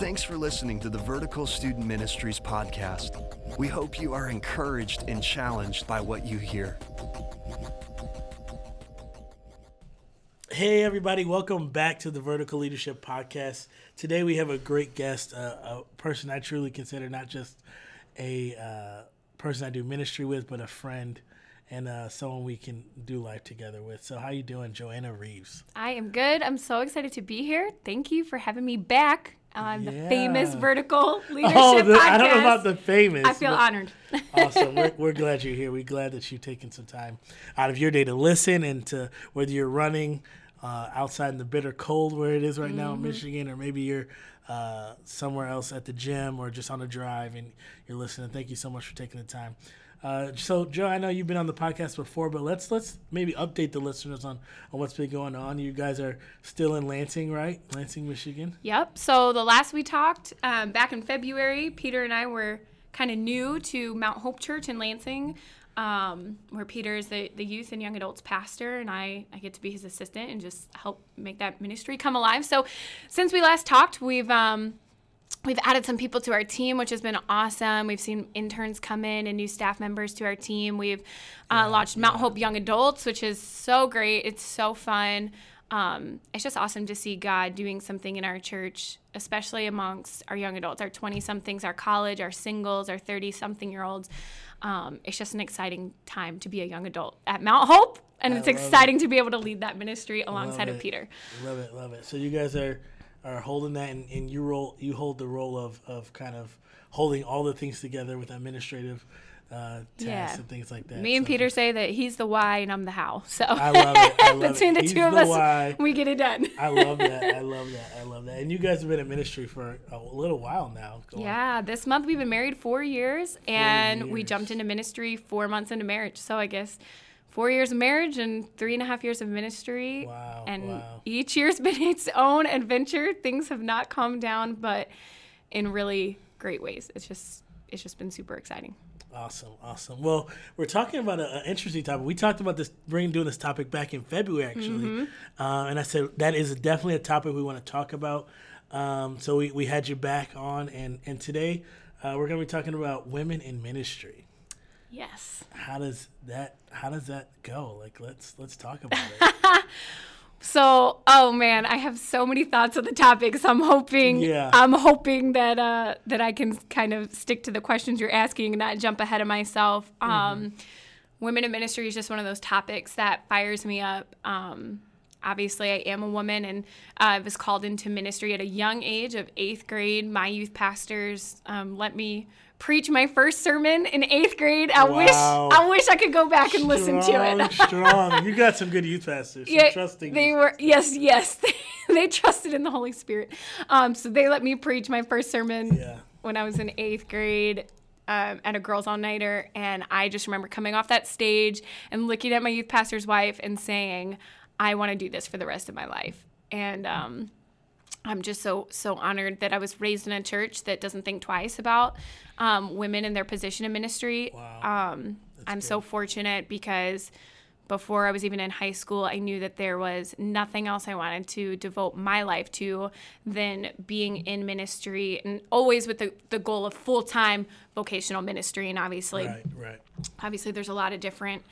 Thanks for listening to the Vertical Student Ministries podcast. We hope you are encouraged and challenged by what you hear. Hey, everybody, welcome back to the Vertical Leadership Podcast. Today we have a great guest, uh, a person I truly consider not just a uh, person I do ministry with, but a friend and uh, someone we can do life together with. So, how you doing, Joanna Reeves? I am good. I'm so excited to be here. Thank you for having me back on the famous Vertical Leadership Oh, the, Podcast. I don't know about the famous. I feel honored. awesome. We're, we're glad you're here. We're glad that you've taken some time out of your day to listen and to whether you're running uh, outside in the bitter cold where it is right now Mm-hmm. in Michigan, or maybe you're uh, somewhere else at the gym or just on a drive and you're listening. Thank you so much for taking the time. Uh, so, Joe, I know you've been on the podcast before, but let's let's maybe update the listeners on, on what's been going on. You guys are still in Lansing, right? Lansing, Michigan. Yep. So the last we talked um, back in February, Peter and I were kind of new to Mount Hope Church in Lansing, um, where Peter is the, the youth and young adults pastor, and I, I get to be his assistant and just help make that ministry come alive. So since we last talked, we've um, We've added some people to our team, which has been awesome. We've seen interns come in and new staff members to our team. We've uh, launched Mount Hope Young Adults, which is so great. It's so fun. Um, it's just awesome to see God doing something in our church, especially amongst our young adults, our 20 somethings, our college, our singles, our 30 something year olds. Um, it's just an exciting time to be a young adult at Mount Hope. And it's love it. exciting to be able to lead that ministry alongside of. Peter. Love it, love it. So you guys are are holding that, and, and you roll you hold the role of of kind of holding all the things together with administrative uh, tasks Yeah. and things like that. Me and So Peter say that he's the why and I'm the how. So I love it. I love between it. the He's two of the us, why. we get it done. I love that. I love that. I love that. And you guys have been in ministry for a little while now. Going- Yeah, this month we've been married four years, and we jumped into ministry four months into marriage. So I guess four years of marriage and three and a half years of ministry. Wow, And wow. each year's been its own adventure. Things have not calmed down, but in really great ways. It's just it's just been super exciting. Awesome, awesome. Well, we're talking about an interesting topic. We talked about this, bringing doing this topic back in February, actually, Mm-hmm. uh, and I said that is definitely a topic we want to talk about. Um, so we, we had you back on, and and today uh, we're going to be talking about women in ministry. Yes. How does that How does that go? Like, let's let's talk about it. So, oh man, I have so many thoughts on the topic. So I'm hoping, Yeah. I'm hoping that uh, that I can kind of stick to the questions you're asking and not jump ahead of myself. Um, women in ministry is just one of those topics that fires me up. Um, obviously, I am a woman, and uh, I was called into ministry at a young age of eighth grade. My youth pastors um, let me preach my first sermon in eighth grade. I wish, I wish I could go back and listen to it. strong, strong. You got some good youth pastors. yeah, trusting. they were yes, yes. They, they trusted in the Holy Spirit. Um, so they let me preach my first sermon Yeah. when I was in eighth grade um, at a girls' all nighter, and I just remember coming off that stage and looking at my youth pastor's wife and saying, "I want to do this for the rest of my life." And um, I'm just so so honored that I was raised in a church that doesn't think twice about um, women and their position in ministry. Wow. Um, I'm so fortunate because before I was even in high school, I knew that there was nothing else I wanted to devote my life to than being in ministry, and always with the, the goal of full time vocational ministry. And obviously, Right, right. obviously there's a lot of different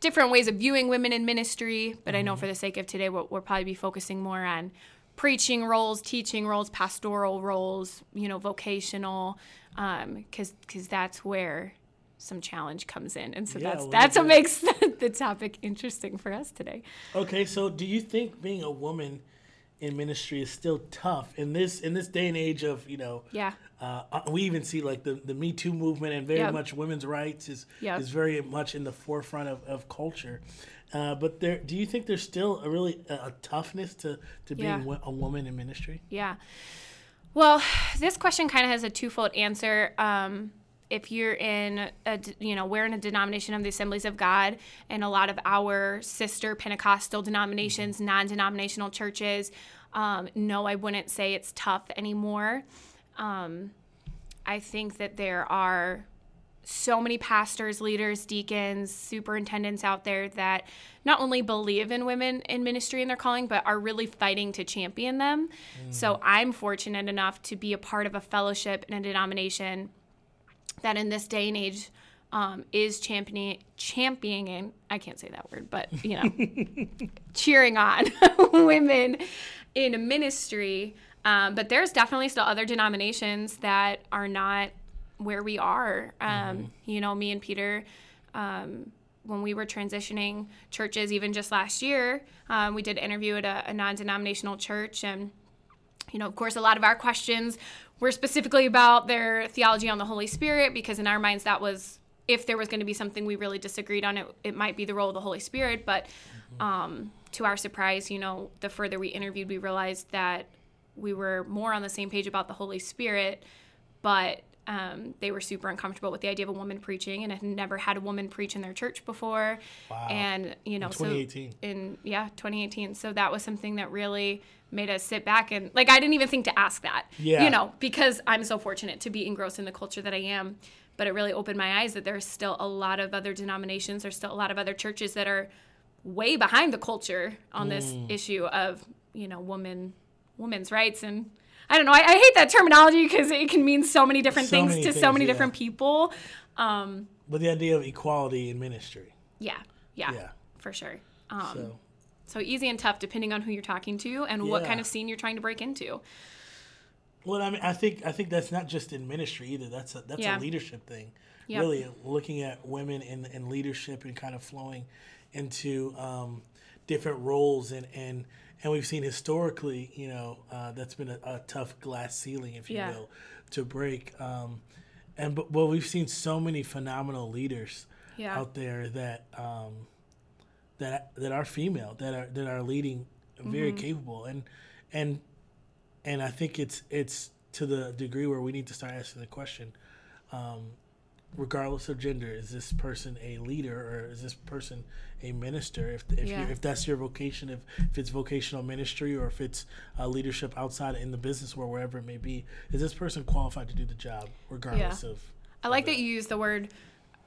different ways of viewing women in ministry but i know for the sake of today we'll, we'll probably be focusing more on preaching roles teaching roles pastoral roles you know vocational because because that's where some challenge comes in and so Yeah, that's that's what makes the, the topic interesting for us today Okay, so do you think being a woman in ministry is still tough in this in this day and age of you know? yeah Uh, uh, we even see like the, the Me Too movement and very Yep. much women's rights is Yep. is very much in the forefront of, of culture. Uh, but there, do you think there's still a really a, a toughness to, to being Yeah. wo- a woman in ministry? Yeah. Well, this question kind of has a twofold answer. Um, if you're in a you know, we're in a denomination of the Assemblies of God, and a lot of our sister Pentecostal denominations, non-denominational churches, um, no, I wouldn't say it's tough anymore. Um, I think that there are so many pastors, leaders, deacons, superintendents out there that not only believe in women in ministry and their calling, but are really fighting to champion them. So I'm fortunate enough to be a part of a fellowship and a denomination that in this day and age um, is championing, championing, I can't say that word, but you know, cheering on women in ministry. Um, but there's definitely still other denominations that are not where we are. Um, You know, me and Peter, um, when we were transitioning churches, even just last year, um, we did an interview at a, a non denominational church. And, you know, of course, a lot of our questions were specifically about their theology on the Holy Spirit, because in our minds, that was if there was going to be something we really disagreed on, it, it might be the role of the Holy Spirit. But um, to our surprise, you know, the further we interviewed, we realized that we were more on the same page about the Holy Spirit, but um, they were super uncomfortable with the idea of a woman preaching and had never had a woman preach in their church before. Wow. And, you know, In so 2018. in, yeah, 2018. So that was something that really made us sit back and, like, I didn't even think to ask that, Yeah. you know, because I'm so fortunate to be engrossed in the culture that I am. But it really opened my eyes that there's still a lot of other denominations, there's still a lot of other churches that are way behind the culture on this Mm. issue of, you know, woman women's rights and I don't know. I, I hate that terminology because it can mean so many different So things many to so many yeah. different people. Um, But the idea of equality in ministry. yeah, yeah, Yeah. for sure. Um, So so easy and tough depending on who you're talking to and what kind of scene you're trying to break into. Well, I mean, I think I think that's not just in ministry either. That's a that's Yeah. a leadership thing. Yep. Really, looking at women in, in leadership and kind of flowing into um, different roles and and and we've seen historically, you know, uh, that's been a, a tough glass ceiling, if you Yeah. will, to break. Um, and but well, we've seen so many phenomenal leaders Yeah. out there that um, that that are female that are that are leading very Mm-hmm. capable and and and I think it's it's to the degree where we need to start asking the question, um, regardless of gender, is this person a leader or is this person a minister? If if, Yeah. you if that's your vocation, if, if it's vocational ministry or if it's uh, leadership outside in the business or wherever it may be, is this person qualified to do the job, regardless of? I like that you use the word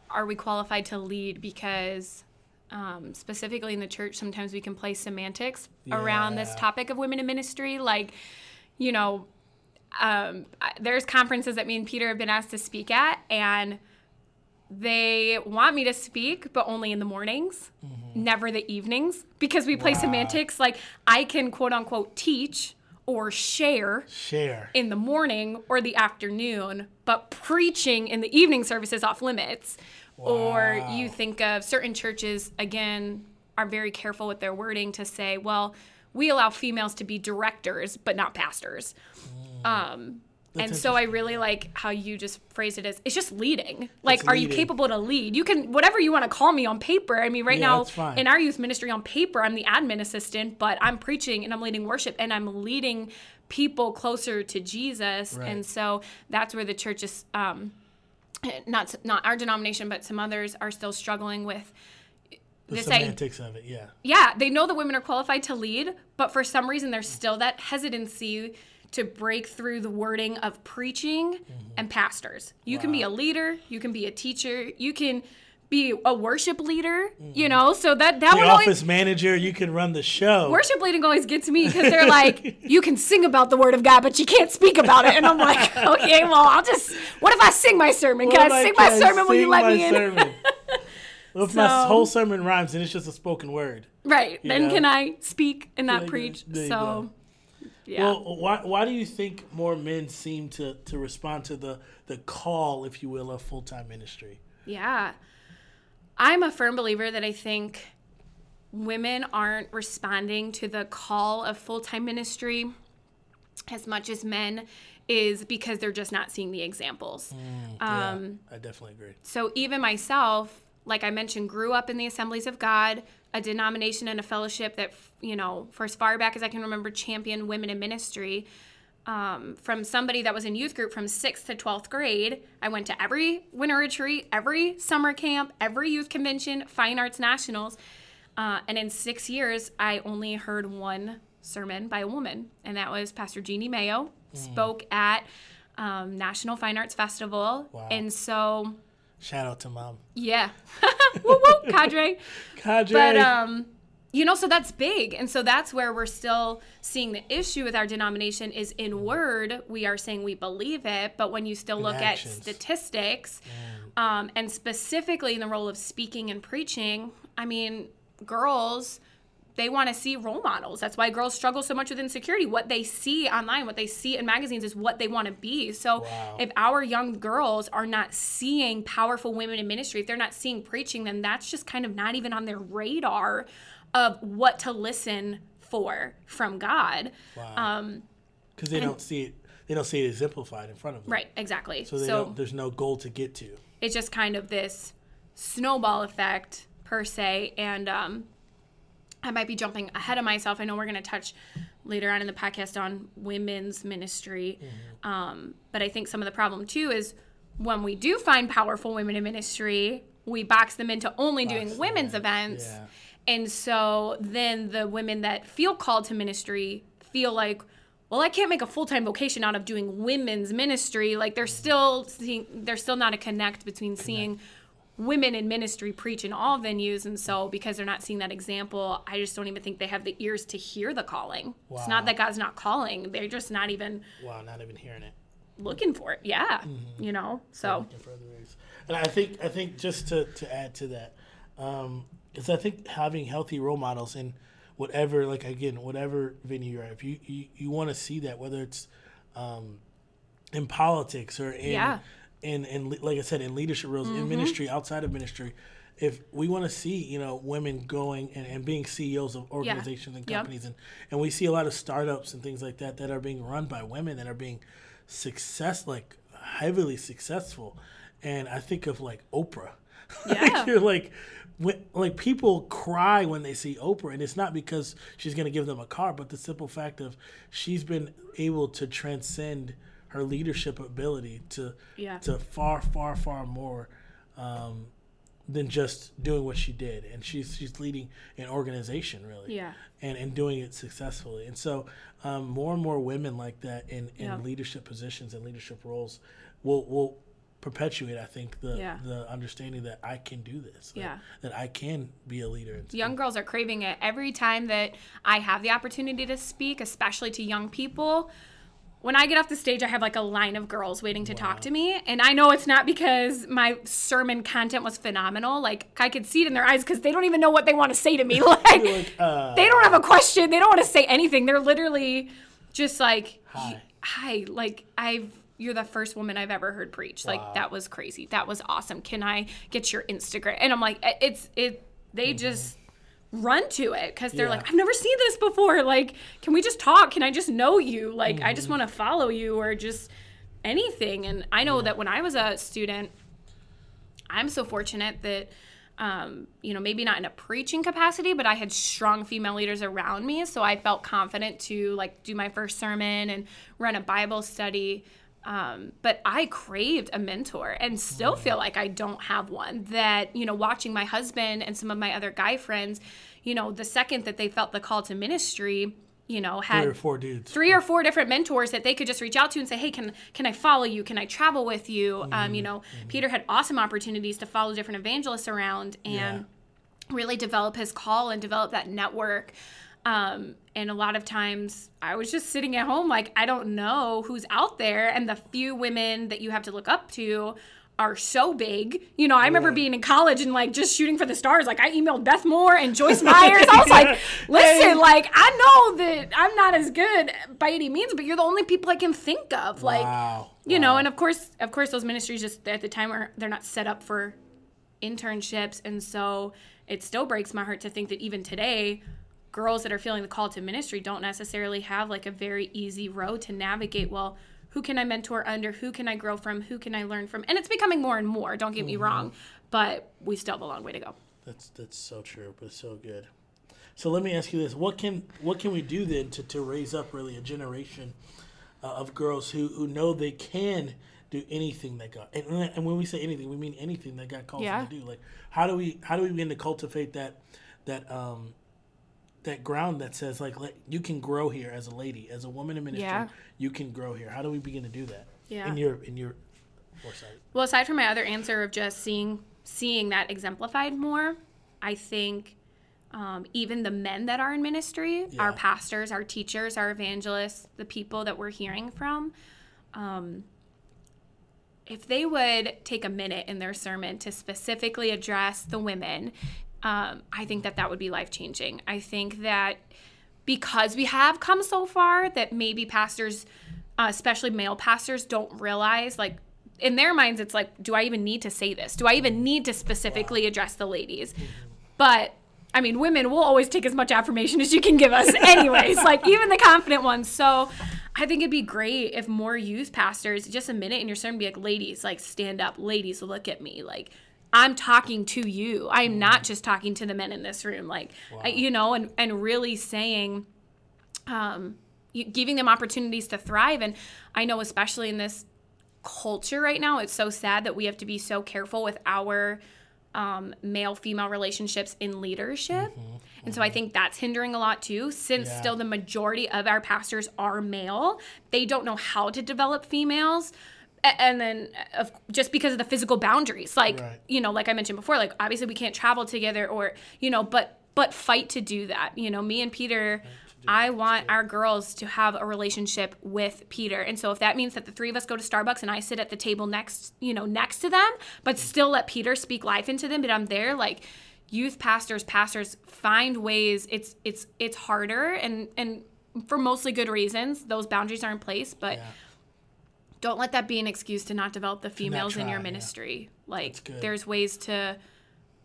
are we qualified to lead because um, specifically in the church sometimes we can play semantics around this topic of women in ministry like you know um, there's conferences that me and peter have been asked to speak at and they want me to speak but only in the mornings never the evenings because we play Wow. semantics like i can quote unquote teach or share Share. in the morning or the afternoon, but preaching in the evening service is off limits. Or you think of certain churches, again, are very careful with their wording to say, well, we allow females to be directors, but not pastors. Um, and so I really like how you just phrase it as it's just leading. Like, are you capable to lead? You can, whatever you want to call me on paper. I mean, right Yeah, now in our youth ministry on paper, I'm the admin assistant, but I'm preaching and I'm leading worship and I'm leading people closer to Jesus. Right. And so that's where the church is, um, not not our denomination, but some others are still struggling with The this semantics of it, yeah. yeah, they know that women are qualified to lead, but for some reason there's still that hesitancy to break through the wording of preaching Mm-hmm. and pastors. You can be a leader, you can be a teacher, you can be a worship leader, you know, so that that Mm-hmm. The one always office manager, you can run the show. worship leading always gets me because they're like, you can sing about the word of God, but you can't speak about it. And I'm like, okay, well, I'll just, what if I sing my sermon? Can I sing my can sermon when you let me in? if my whole sermon rhymes and it's just a spoken word? Right. Then know? can I speak and not Yeah, preach? So, yeah. Well, why, why do you think more men seem to, to respond to the, the call, if you will, of full time ministry? Yeah. I'm a firm believer that I think women aren't responding to the call of full time ministry as much as men is because they're just not seeing the examples. Um, yeah, I definitely agree. so even myself, like I mentioned, grew up in the Assemblies of God, a denomination and a fellowship that, you know, for as far back as I can remember, championed women in ministry. Um, from somebody that was in youth group from sixth to 12th grade, I went to every winter retreat, every summer camp, every youth convention, fine arts nationals. Uh, and in six years, I only heard one sermon by a woman, and that was Pastor Jeannie Mayo, spoke at um, National Fine Arts Festival. Wow. And so Shout out to mom. Yeah. woo woo, cadre. Cadre. But um, you know, so that's big, and so that's where we're still seeing the issue with our denomination is in word we are saying we believe it, but when you still look at statistics, um, and specifically in the role of speaking and preaching, I mean, girls. They want to see role models. That's why girls struggle so much with insecurity. What they see online, what they see in magazines is what they want to be. So Wow. if our young girls are not seeing powerful women in ministry, if they're not seeing preaching, then that's just kind of not even on their radar of what to listen for from God. Um, because they don't see it. They don't see it exemplified in front of them. right, exactly. So So, don't, there's no goal to get to. it's just kind of this snowball effect per se. And um, I might be jumping ahead of myself. I know we're going to touch later on in the podcast on women's ministry. Mm-hmm. Um, but I think some of the problem too is when we do find powerful women in ministry, we box them into only doing them women's in, events. yeah. And so then the women that feel called to ministry feel like, well, I can't make a full time vocation out of doing women's ministry. Like they're still seeing, they're still not a connect between seeing women in ministry preach in all venues. And so because they're not seeing that example, I just don't even think they have the ears to hear the calling. It's not that God's not calling; they're just not even Wow, not even hearing it. looking for it. Yeah, you know. So looking for other ways. And I think I think just to, to add to that, um, is I think having healthy role models in whatever like again whatever venue you're at, if you you, you want to see that whether it's um, in politics or in Yeah. In in like I said in leadership roles in mm-hmm. ministry outside of ministry. If we want to see, you know, women going and, and being CEOs of organizations and Yep. companies, and, and we see a lot of startups and things like that that are being run by women that are being success, like heavily successful. And I think of like Oprah. Yeah. like, you're like, when, like people cry when they see Oprah, and it's not because she's going to give them a car, but the simple fact of she's been able to transcend her leadership ability to Yeah. to far, far, far more um, than just doing what she did, and she's she's leading an organization really, Yeah. and and doing it successfully. And so, um, more and more women like that in in Yeah. leadership positions and leadership roles will will perpetuate, I think, the Yeah. the understanding that I can do this, that, Yeah. that I can be a leader. Young girls are craving it every time that I have the opportunity to speak, especially to young people. When I get off the stage, I have like a line of girls waiting to talk to me. And I know it's not because my sermon content was phenomenal. Like, I could see it in their eyes because they don't even know what they want to say to me. Like, like, uh, they don't have a question. They don't want to say anything. They're literally just like, Hi. hi, like I've you're the first woman I've ever heard preach. Wow. Like that was crazy. That was awesome. Can I get your Instagram? And I'm like, it's it. They just run to it because they're Mm-hmm. Yeah. like, I've never seen this before. Like, can we just talk? Can I just know you? Like, I Mm-hmm. just want to follow you or just anything. And I know that when I was a student, I'm so fortunate that, um, you know, maybe not in a preaching capacity, but I had strong female leaders around me. So I felt confident to like do my first sermon and run a Bible study. Um, but I craved a mentor and still feel like I don't have one. That, you know, watching my husband and some of my other guy friends, you know, the second that they felt the call to ministry, you know, had three or four dudes. three or four different mentors that they could just reach out to and say, "Hey, can can I follow you? Can I travel with you?" Um, you know, Peter had awesome opportunities to follow different evangelists around and really develop his call and develop that network. Um, and a lot of times I was just sitting at home, like, I don't know who's out there. And the few women that you have to look up to are so big. You know, I remember Right. being in college and like just shooting for the stars. Like, I emailed Beth Moore and Joyce Myers. I was like, listen, Hey. like, I know that I'm not as good by any means, but you're the only people I can think of. Like, wow. you know and of course of course those ministries just at the time are they're not set up for internships and so it still breaks my heart to think that even today girls that are feeling the call to ministry don't necessarily have like a very easy road to navigate well who can i mentor under who can i grow from who can i learn from and it's becoming more and more don't get me wrong but we still have a long way to go That's that's so true, but so good. So let me ask you this: what can what can we do then to, to raise up really a generation uh, of girls who, who know they can do anything that God and, and when we say anything, we mean anything that God calls Yeah. them to do. Like how do we how do we begin to cultivate that that um that ground that says like let, you can grow here as a lady, as a woman in ministry, Yeah. you can grow here. How do we begin to do that? Yeah. In your in your foresight. Well, aside from my other answer of just seeing seeing that exemplified more, I think um, even the men that are in ministry, our pastors, our teachers, our evangelists, the people that we're hearing from, um, if they would take a minute in their sermon to specifically address the women, um, I think that that would be life changing. I think that because we have come so far, that maybe pastors, uh, especially male pastors, don't realize like in their minds, it's like, do I even need to say this? Do I even need to specifically address the ladies? But I mean, women will always take as much affirmation as you can give us, anyways, like even the confident ones. So I think it'd be great if more youth pastors, just a minute in your sermon, be like, ladies, like stand up, ladies, look at me. Like, I'm talking to you. I'm not just talking to the men in this room. Like, I, you know, and, and really saying, um, giving them opportunities to thrive. And I know, especially in this culture right now, it's so sad that we have to be so careful with our um, male female relationships in leadership. And so I think that's hindering a lot too, since Yeah. still the majority of our pastors are male. They don't know how to develop females. And then, uh, of, just because of the physical boundaries, like Right. you know, like I mentioned before, like obviously we can't travel together, or you know, but but fight to do that. You know, me and Peter, I want our girls to have a relationship with Peter. And so if that means that the three of us go to Starbucks and I sit at the table next, you know, next to them, but still let Peter speak life into them, but I'm there like youth pastors, pastors find ways it's it's it's harder and and for mostly good reasons. Those boundaries are in place, but Yeah. Don't let that be an excuse to not develop the females in try, your yeah. ministry. Like good. there's ways to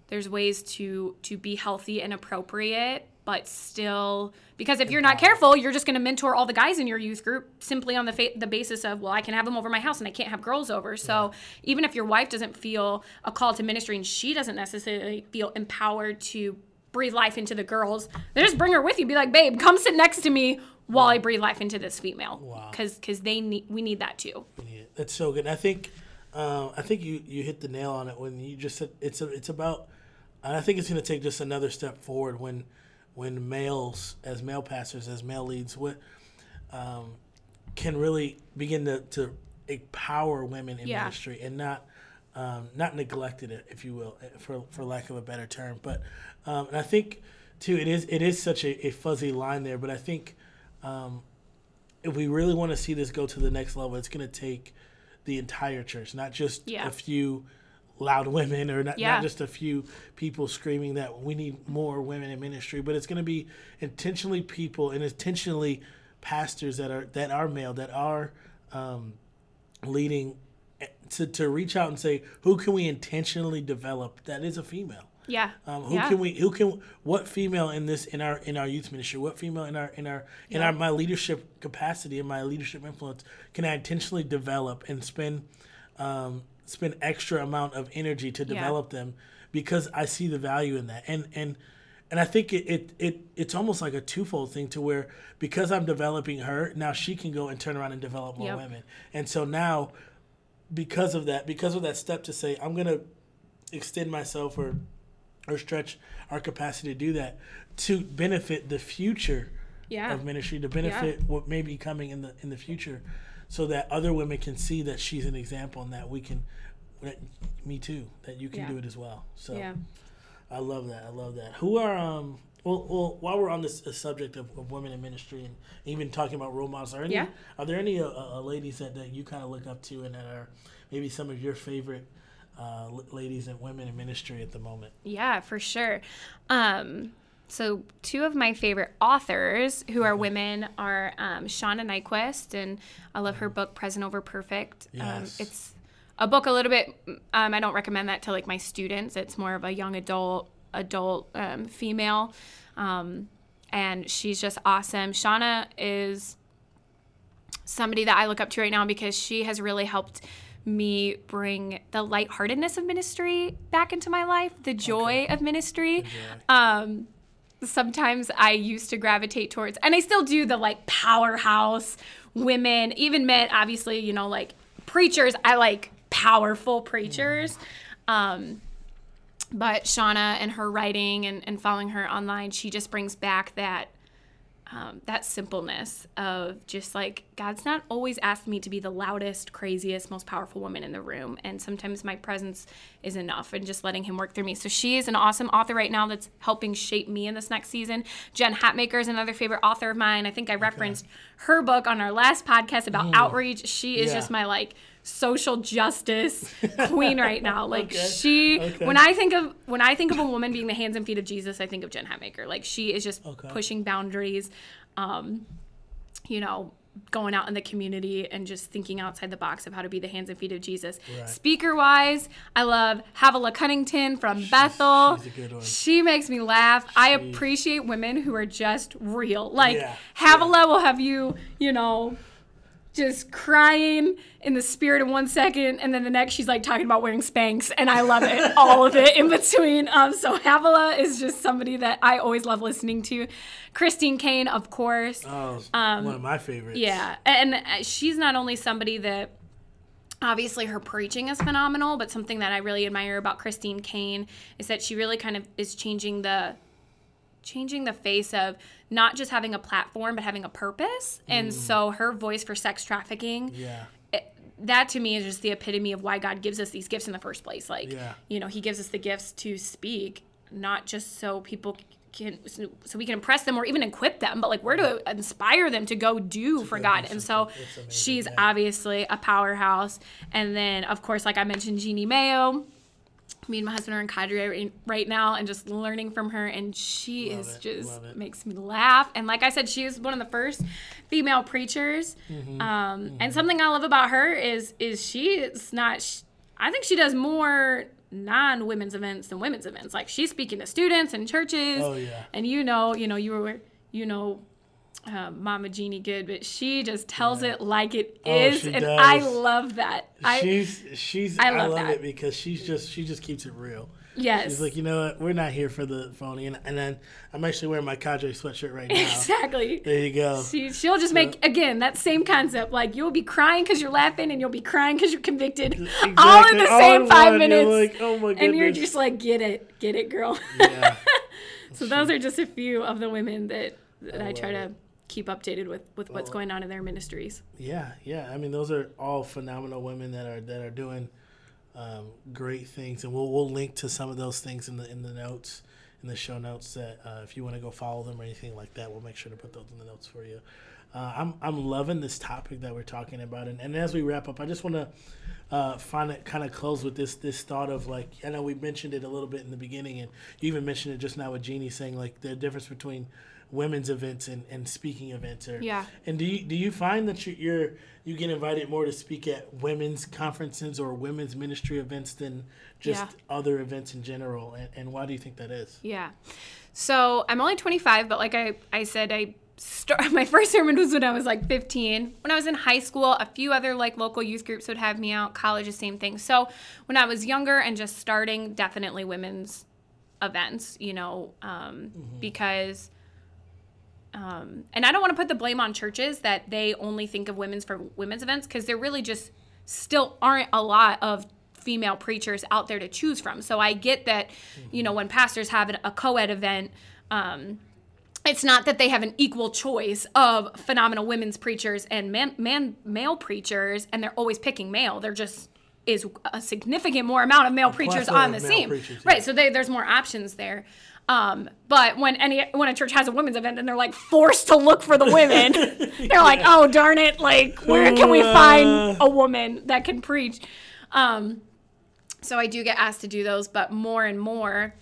there's ways to to be healthy and appropriate but still because if you're not careful you're just going to mentor all the guys in your youth group simply on the fa- the basis of well I can have them over my house and I can't have girls over so even if your wife doesn't feel a call to ministry and she doesn't necessarily feel empowered to breathe life into the girls then just bring her with you be like babe come sit next to me while I breathe life into this female Wow. because because they need we need that too Yeah, that's so good. And I think, uh, I think you, you hit the nail on it when you just said it's a, it's about. And I think it's going to take just another step forward when, when males as male pastors as male leads what, um, can really begin to, to empower women in Yeah. ministry and not. Um, not neglected it, if you will, for for lack of a better term. But um, and I think too, it is it is such a, a fuzzy line there. But I think if we really want to see this go to the next level, it's going to take the entire church, not just Yeah. a few loud women or not, Yeah. not just a few people screaming that we need more women in ministry, but it's going to be intentionally people and intentionally pastors that are that are male that are um, leading eh, to, to reach out and say who can we intentionally develop that is a female yeah um, who yeah. can we? Who can? What female in this in our in our youth ministry? What female in our in our in our my leadership capacity and my leadership influence can I intentionally develop and spend um, spend extra amount of energy to develop them because I see the value in that and and and I think it, it it it's almost like a twofold thing to where because I'm developing her now she can go and turn around and develop more Yep. women and so now because of that because of that step to say I'm gonna extend myself or or stretch our capacity to do that to benefit the future Yeah. of ministry to benefit what may be coming in the in the future so that other women can see that she's an example and that we can that, me too that you can Yeah. do it as well so yeah i love that i love that who are um well, well while we're on this uh, subject of, of women in ministry and even talking about role models are any Yeah. are there any uh, uh, ladies that, that you kind of look up to and that are maybe some of your favorite uh, ladies and women in ministry at the moment Yeah, for sure. Um, so two of my favorite authors who are women are um, Shauna Niequist, and I love her book Present Over Perfect. Um, Yes. it's a book a little bit. Um, I don't recommend that to like my students. It's more of a young adult, adult um, female, um, and she's just awesome. Shauna is somebody that I look up to right now because she has really helped me bring the lightheartedness of ministry back into my life, the joy of ministry. Um, sometimes I used to gravitate towards, and I still do the like powerhouse women, even men, obviously, you know, like preachers. I like powerful preachers. Um, but Shauna and her writing and, and following her online, she just brings back that um, that simpleness of just like God's not always asked me to be the loudest, craziest, most powerful woman in the room, and sometimes my presence is enough, and just letting Him work through me. So she is an awesome author right now that's helping shape me in this next season. Jen Hatmaker is another favorite author of mine. I think I referenced her book on our last podcast about Mm. outreach. She is Yeah. just my like social justice queen right now. Like Okay. she Okay. when I think of when I think of a woman being the hands and feet of Jesus, I think of Jen Hatmaker. Like she is just Okay. pushing boundaries, um, you know, going out in the community and just thinking outside the box of how to be the hands and feet of Jesus. Right. Speaker wise, I love Havilah Cunnington from Bethel. she's a good one. She makes me laugh. I appreciate women who are just real. Like Yeah, Havilah will have you, you know, just crying in the spirit in one second, and then the next she's like talking about wearing Spanx, and I love it, all of it in between. Um, so Havilah is just somebody that I always love listening to. Christine Caine, of course. Oh, one of my favorites. Um, Yeah, and uh, she's not only somebody that obviously her preaching is phenomenal, but something that I really admire about Christine Caine is that she really kind of is changing the changing the face of not just having a platform but having a purpose. And mm. so her voice for sex trafficking Yeah. that to me is just the epitome of why God gives us these gifts in the first place. Like, Yeah. you know, He gives us the gifts to speak, not just so people can, so we can impress them or even equip them, but like we're to inspire them to go do for God. And so something. It's amazing, she's yeah. obviously a powerhouse. And then, of course, like I mentioned, Jeannie Mayo. Me and my husband are in cadre right- now and just learning from her. And she Love is it, just makes me laugh. And like I said, she is one of the first female preachers. Mm-hmm. Um, And something I love about her is is she is not. sh I think she does more non women's events than women's events. Like she's speaking to students and churches. Oh, yeah. And you know, you know, you were, you know. Uh, Mama Jeannie good, but she just tells it like it is, Oh, and does. I love that. I she's she's I I love love, it because she's just she just keeps it real. yes, She's like, you know what, we're not here for the phony, and, and then I'm actually wearing my cadre sweatshirt right now. exactly. There you go. She, she'll just make again that same concept. Like you'll be crying because you're laughing, and you'll be crying because you're convicted, all in the All same in five one, you're minutes. like, oh my and you're just like, get it, get it, girl. yeah. so those are just a few of the women that that I, I try love to keep updated with with what's Well, going on in their ministries. Yeah, yeah. I mean, those are all phenomenal women that are that are doing um, great things, and we'll we'll link to some of those things in the in the notes in the show notes. That uh, if you want to go follow them or anything like that, we'll make sure to put those in the notes for you. Uh, I'm I'm loving this topic that we're talking about, and, and as we wrap up, I just want to uh, find it kind of close with this this thought of like I know we mentioned it a little bit in the beginning, and you even mentioned it just now with Jeannie saying like the difference between women's events and, and speaking events or Yeah. and do you do you find that you, you're you get invited more to speak at women's conferences or women's ministry events than just Yeah. other events in general? And, and why do you think that is? Yeah. So I'm only 25, but like I, I said, I start, my first sermon was when I was like 15. When I was in high school, a few other like local youth groups would have me out. College, the same thing. So when I was younger and just starting, definitely women's events, you know, um, because. Um, and I don't want to put the blame on churches that they only think of women's for women's events because there really just still aren't a lot of female preachers out there to choose from. So I get that, you know, when pastors have an- a co-ed event, um, it's not that they have an equal choice of phenomenal women's preachers and man, man male preachers, and they're always picking male. They're just is a significant more amount of male preachers on the scene, yeah. right? So they, there's more options there. Um, but when any when a church has a women's event and they're like forced to look for the women, they're like, oh darn it, like where can we find a woman that can preach? Um, so I do get asked to do those, but more and more,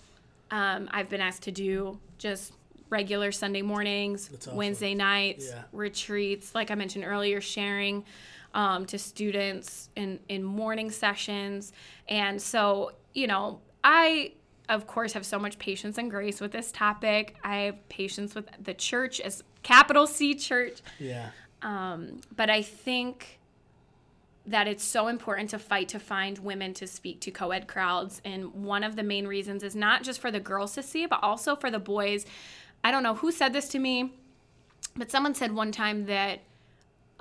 um, I've been asked to do just regular Sunday mornings, awesome. Wednesday nights, Yeah. retreats, like I mentioned earlier, sharing um, to students in, in morning sessions. And so, you know, I, of course, have so much patience and grace with this topic. I have patience with the church as capital C church. Yeah. Um, but I think that it's so important to fight to find women to speak to co ed crowds. And one of the main reasons is not just for the girls to see, but also for the boys. I don't know who said this to me, but someone said one time that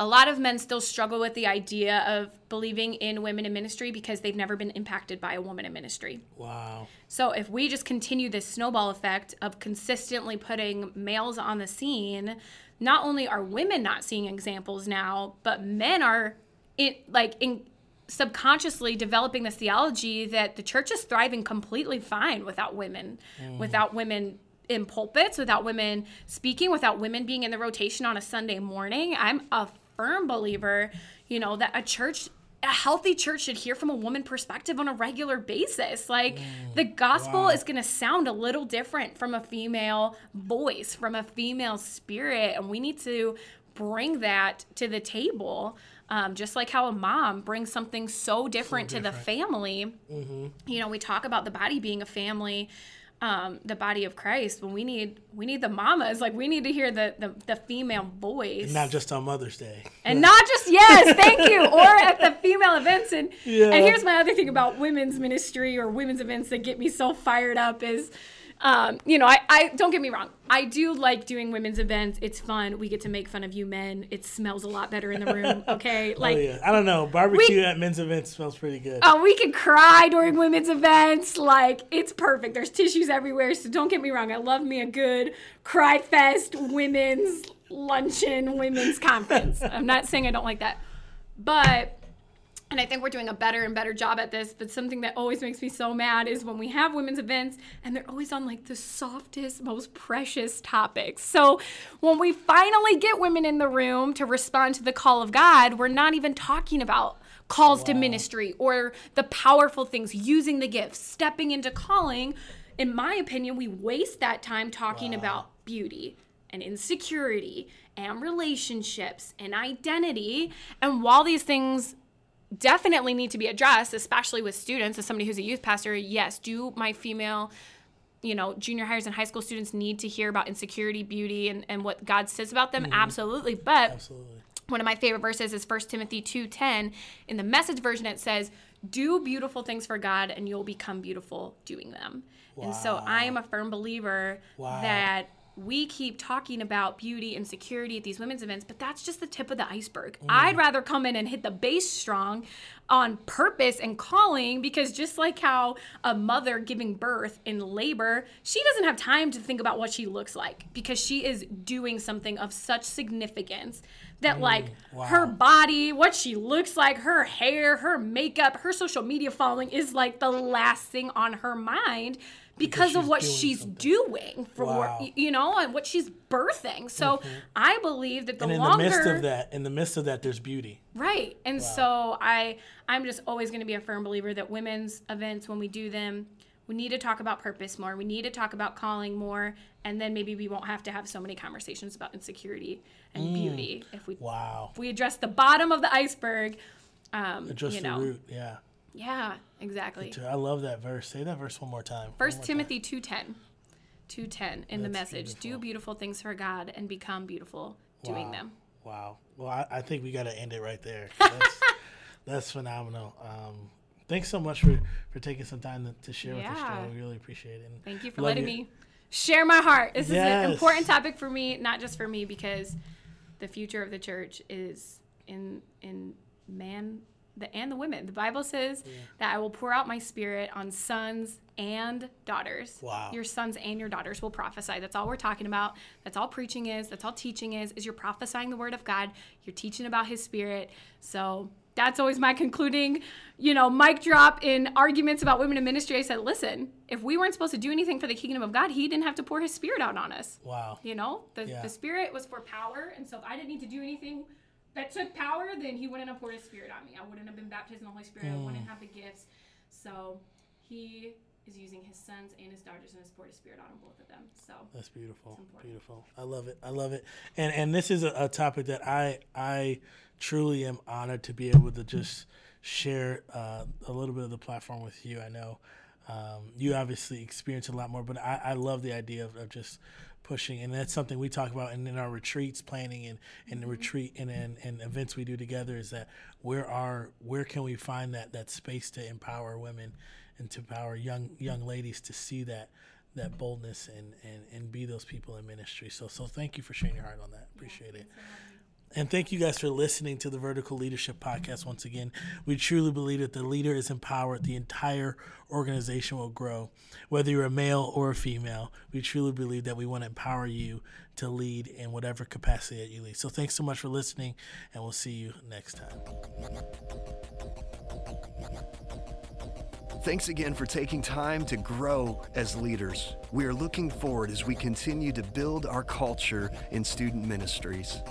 a lot of men still struggle with the idea of believing in women in ministry because they've never been impacted by a woman in ministry. Wow. So if we just continue this snowball effect of consistently putting males on the scene, not only are women not seeing examples now, but men are in like in subconsciously developing this theology that the church is thriving completely fine without women, mm. without women in pulpits, without women speaking, without women being in the rotation on a Sunday morning. I'm a firm believer, you know, that a church a healthy church should hear from a woman perspective on a regular basis. Like the gospel wow. is going to sound a little different from a female voice, from a female spirit, and we need to bring that to the table. Um, just like how a mom brings something so different, to the family. You know, we talk about the body being a family um, the body of Christ, when we need we need the mamas, like we need to hear the the, the female voice, Not just on Mother's Day. and not just yes, thank you, or at the female events. And Yeah. and here's my other thing about women's ministry or women's events that get me so fired up is. Um, you know, I, I don't get me wrong. I do like doing women's events. It's fun. We get to make fun of you men. It smells a lot better in the room. Okay, like oh yeah. I don't know. Barbecue at men's events smells pretty good. Oh, we can cry during women's events. Like, it's perfect. There's tissues everywhere. So don't get me wrong. I love me a good cry fest women's luncheon, women's conference. I'm not saying I don't like that. But, and I think we're doing a better and better job at this. But something that always makes me so mad is when we have women's events and they're always on like the softest, most precious topics. So when we finally get women in the room to respond to the call of God, we're not even talking about calls to ministry or the powerful things, using the gifts, stepping into calling. In my opinion, we waste that time talking about beauty and insecurity and relationships and identity. And while these things definitely need to be addressed, especially with students, as somebody who's a youth pastor, yes, do my female you know, junior hires and high school students need to hear about insecurity, beauty, and, and what God says about them. Mm-hmm. Absolutely. But Absolutely. one of my favorite verses is 1 timothy 2.10 in the message version it says do beautiful things for god and you'll become beautiful doing them and so i am a firm believer Wow. that we keep talking about beauty and security at these women's events, but that's just the tip of the iceberg. Mm. I'd rather come in and hit the base strong on purpose and calling because just like how a mother giving birth in labor, she doesn't have time to think about what she looks like because she is doing something of such significance that mm, like wow. her body, what she looks like, her hair, her makeup, her social media following is like the last thing on her mind because, of what doing she's something. doing for Wow. Mm-hmm. you know and what she's birthing. So I believe that the And in longer the midst of that, in the midst of that, there's beauty. Right. And so I I'm just always going to be a firm believer that women's events when we do them we need to talk about purpose more. We need to talk about calling more and then maybe we won't have to have so many conversations about insecurity and Mm. beauty if we Wow. if we address the bottom of the iceberg um Just you the know. root. Yeah. Yeah, exactly. I love that verse. Say that verse one more time. First One more Timothy 2:10. 2:10 in the That's message. Do beautiful. beautiful things for God and become beautiful doing Wow. them. Wow. Well, I, I think we got to end it right there. That's, that's phenomenal. Um, thanks so much for, for taking some time to, to share with us, Yeah. Joe. We really appreciate it. And Thank you for letting your- me share my heart. This is an important topic for me, not just for me, because the future of the church is in in man the and the women. The Bible says that I will pour out my spirit on sons and daughters. Wow. Your sons and your daughters will prophesy. That's all we're talking about. That's all preaching is. That's all teaching is. Is you're prophesying the word of God. You're teaching about his spirit. So that's always my concluding, you know, mic drop in arguments about women in ministry. I said, listen, if we weren't supposed to do anything for the kingdom of God, he didn't have to pour his spirit out on us. Wow. You know, the, Yeah. the spirit was for power. And so if I didn't need to do anything that took power, then he wouldn't have poured his spirit on me. I wouldn't have been baptized in the Holy Spirit. I Mm. wouldn't have the gifts. So he is using his sons and his daughters and has poured his spirit on both of them. So That's beautiful. Beautiful. I love it. I love it. And and this is a, a topic that I I truly am honored to be able to just share uh, a little bit of the platform with you. I know um, you obviously experience a lot more, but I, I love the idea of, of just pushing, and that's something we talk about in, in our retreats planning and and the retreat and, and and events we do together. Is that where are where can we find that that space to empower women and to empower young young ladies to see that that boldness and, and, and be those people in ministry. So so thank you for sharing your heart on that. Appreciate it. And thank you guys for listening to the Vertical Leadership Podcast once again. We truly believe that the leader is empowered, the entire organization will grow. Whether you're a male or a female, we truly believe that we want to empower you to lead in whatever capacity that you lead. So thanks so much for listening, and we'll see you next time. Thanks again for taking time to grow as leaders. We are looking forward as we continue to build our culture in student ministries.